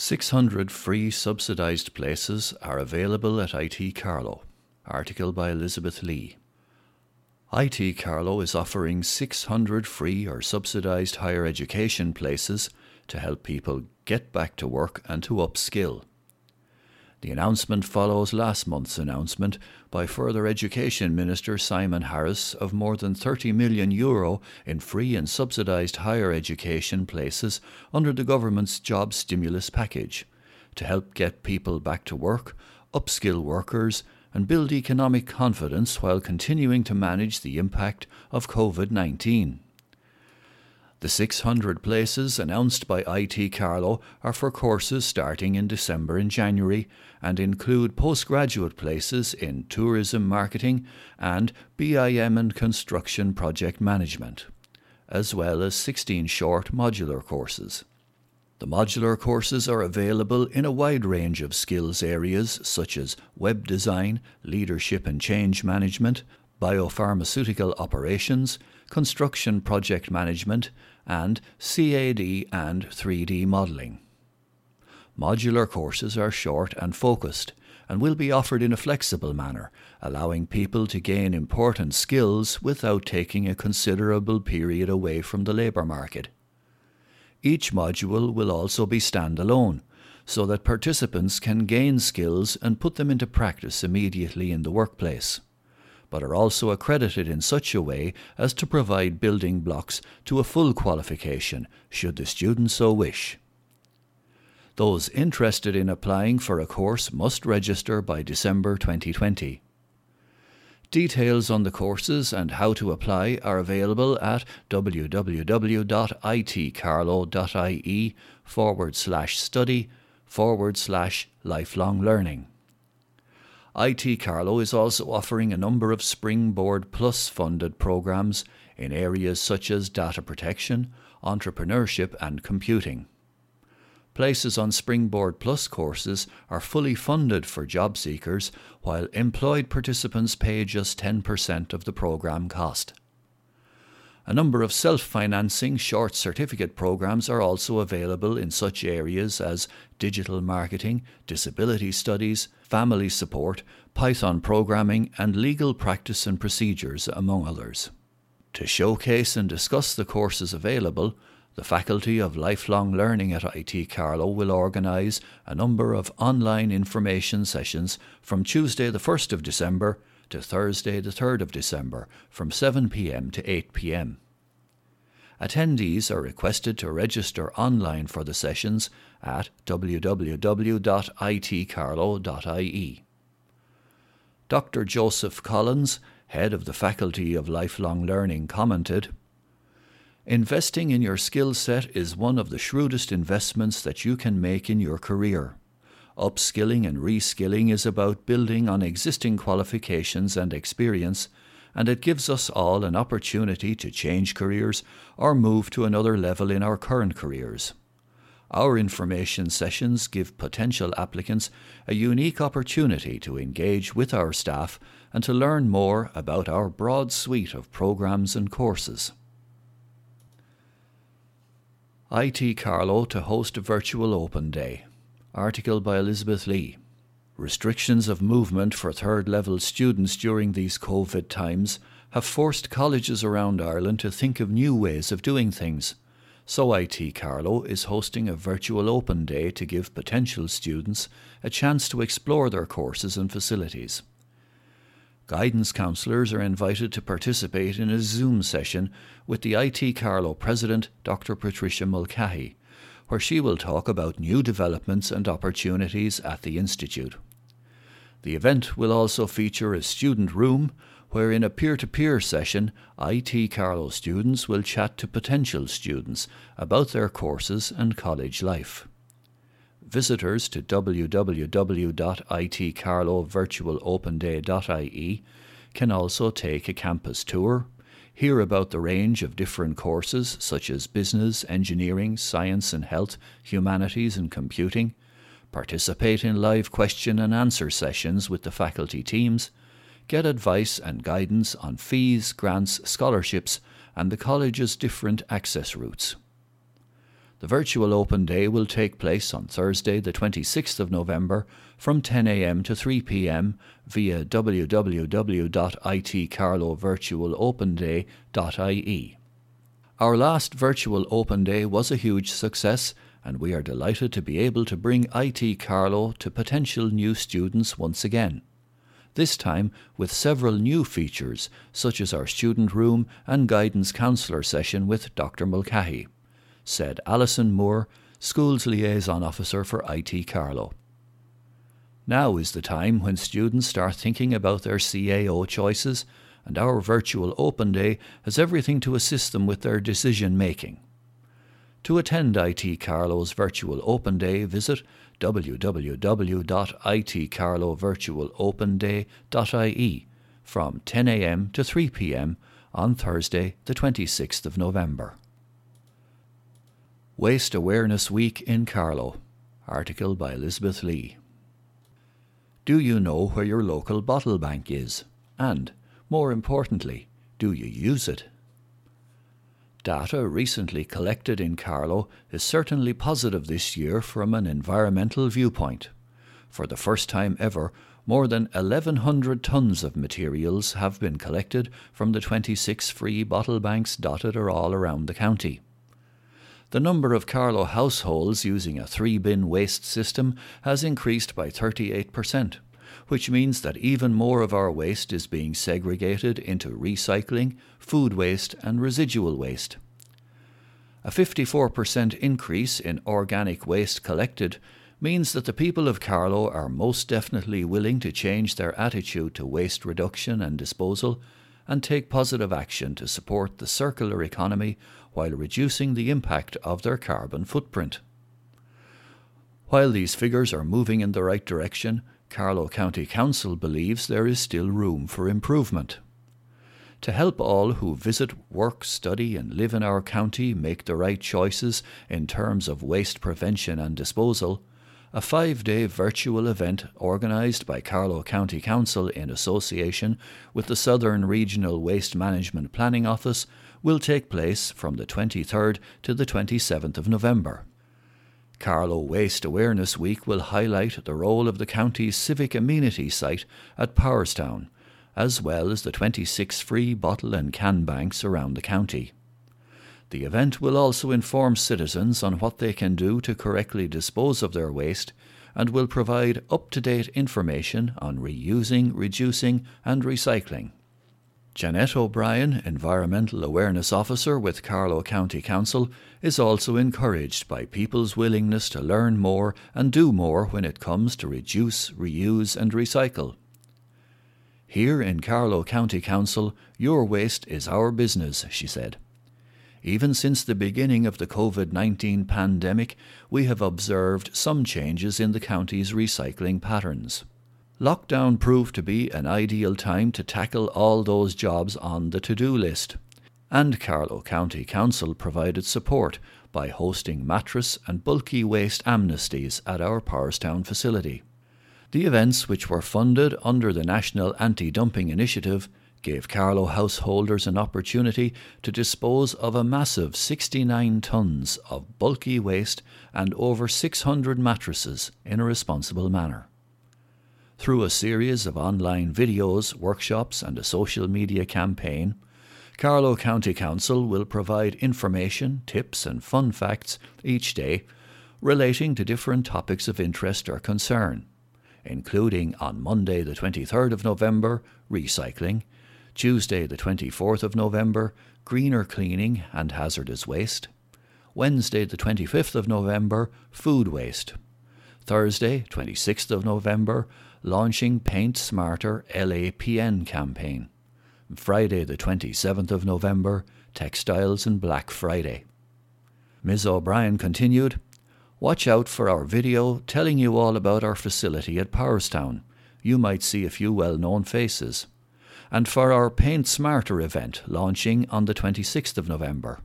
600 free subsidised places are available at IT Carlow. Article by Elizabeth Lee. IT Carlow is offering 600 free or subsidised higher education places to help people get back to work and to upskill. The announcement follows last month's announcement by Further Education Minister Simon Harris of more than 30 million euro in free and subsidised higher education places under the government's job stimulus package to help get people back to work, upskill workers, and build economic confidence while continuing to manage the impact of COVID 19. The 600 places announced by IT Carlow are for courses starting in December and January and include postgraduate places in tourism marketing and BIM and construction project management, as well as 16 short modular courses. The modular courses are available in a wide range of skills areas such as web design, leadership and change management, biopharmaceutical operations, construction project management, and CAD and 3D modelling. Modular courses are short and focused and will be offered in a flexible manner, allowing people to gain important skills without taking a considerable period away from the labour market. Each module will also be standalone, so that participants can gain skills and put them into practice immediately in the workplace but are also accredited in such a way as to provide building blocks to a full qualification, should the student so wish. Those interested in applying for a course must register by December 2020. Details on the courses and how to apply are available at www.itcarlow.ie forward slash study forward slash lifelong learning. IT Carlow is also offering a number of Springboard Plus funded programs in areas such as data protection, entrepreneurship, and computing. Places on Springboard Plus courses are fully funded for job seekers, while employed participants pay just 10% of the program cost. A number of self financing short certificate programs are also available in such areas as digital marketing, disability studies, family support, Python programming, and legal practice and procedures, among others. To showcase and discuss the courses available, the Faculty of Lifelong Learning at IT Carlow will organise a number of online information sessions from Tuesday the 1st of December to Thursday, the 3rd of December, from 7 pm to 8 pm. Attendees are requested to register online for the sessions at www.itcarlow.ie. Dr. Joseph Collins, head of the Faculty of Lifelong Learning, commented Investing in your skill set is one of the shrewdest investments that you can make in your career. Upskilling and reskilling is about building on existing qualifications and experience, and it gives us all an opportunity to change careers or move to another level in our current careers. Our information sessions give potential applicants a unique opportunity to engage with our staff and to learn more about our broad suite of programs and courses. IT Carlow to host a virtual open day. Article by Elizabeth Lee. Restrictions of movement for third level students during these COVID times have forced colleges around Ireland to think of new ways of doing things. So IT Carlow is hosting a virtual open day to give potential students a chance to explore their courses and facilities. Guidance counsellors are invited to participate in a Zoom session with the IT Carlow President, Dr. Patricia Mulcahy, where she will talk about new developments and opportunities at the Institute. The event will also feature a student room where, in a peer to peer session, IT Carlow students will chat to potential students about their courses and college life visitors to www.itcarlowvirtualopenday.ie can also take a campus tour, hear about the range of different courses such as business, engineering, science and health, humanities and computing, participate in live question and answer sessions with the faculty teams, get advice and guidance on fees, grants, scholarships, and the college's different access routes. The virtual open day will take place on Thursday, the 26th of November, from 10 a.m. to 3 p.m. via www.itcarlowvirtualopenday.ie. Our last virtual open day was a huge success, and we are delighted to be able to bring IT Carlow to potential new students once again. This time with several new features, such as our student room and guidance counsellor session with Dr. Mulcahy said Alison Moore, Schools Liaison Officer for IT Carlow. Now is the time when students start thinking about their CAO choices, and our virtual Open Day has everything to assist them with their decision making. To attend IT Carlow's virtual Open Day, visit www.itcarlowvirtualopenday.ie from 10am to 3pm on Thursday, the 26th of November. Waste Awareness Week in Carlow. Article by Elizabeth Lee. Do you know where your local bottle bank is? And, more importantly, do you use it? Data recently collected in Carlow is certainly positive this year from an environmental viewpoint. For the first time ever, more than 1,100 tonnes of materials have been collected from the 26 free bottle banks dotted all around the county. The number of Carlow households using a three bin waste system has increased by 38%, which means that even more of our waste is being segregated into recycling, food waste, and residual waste. A 54% increase in organic waste collected means that the people of Carlow are most definitely willing to change their attitude to waste reduction and disposal and take positive action to support the circular economy while reducing the impact of their carbon footprint. While these figures are moving in the right direction, Carlow County Council believes there is still room for improvement. To help all who visit, work, study, and live in our county make the right choices in terms of waste prevention and disposal, a five day virtual event organised by Carlow County Council in association with the Southern Regional Waste Management Planning Office will take place from the 23rd to the 27th of November. Carlow Waste Awareness Week will highlight the role of the county's civic amenity site at Powerstown, as well as the 26 free bottle and can banks around the county. The event will also inform citizens on what they can do to correctly dispose of their waste and will provide up to date information on reusing, reducing, and recycling. Janet O'Brien, Environmental Awareness Officer with Carlow County Council, is also encouraged by people's willingness to learn more and do more when it comes to reduce, reuse, and recycle. Here in Carlow County Council, your waste is our business, she said. Even since the beginning of the COVID 19 pandemic, we have observed some changes in the county's recycling patterns. Lockdown proved to be an ideal time to tackle all those jobs on the to do list, and Carlow County Council provided support by hosting mattress and bulky waste amnesties at our Powerstown facility. The events, which were funded under the National Anti Dumping Initiative, gave Carlow householders an opportunity to dispose of a massive 69 tonnes of bulky waste and over 600 mattresses in a responsible manner. Through a series of online videos, workshops, and a social media campaign, Carlow County Council will provide information, tips, and fun facts each day relating to different topics of interest or concern, including on Monday, the 23rd of November, recycling, Tuesday, the 24th of November, greener cleaning and hazardous waste. Wednesday, the 25th of November, food waste. Thursday, 26th of November, launching Paint Smarter LAPN campaign. Friday, the 27th of November, Textiles and Black Friday. Ms. O'Brien continued, Watch out for our video telling you all about our facility at Powerstown. You might see a few well known faces and for our Paint Smarter event launching on the 26th of November.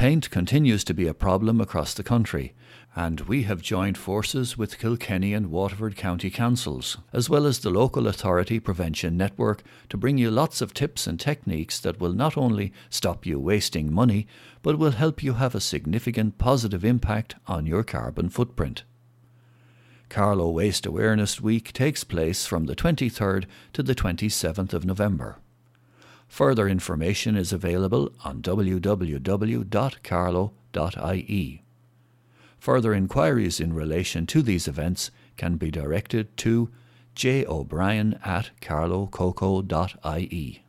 Paint continues to be a problem across the country, and we have joined forces with Kilkenny and Waterford County Councils, as well as the local authority prevention network, to bring you lots of tips and techniques that will not only stop you wasting money, but will help you have a significant positive impact on your carbon footprint. Carlow Waste Awareness Week takes place from the 23rd to the 27th of November. Further information is available on www.carlow.ie. Further inquiries in relation to these events can be directed to jobrien at carlowcoco.ie.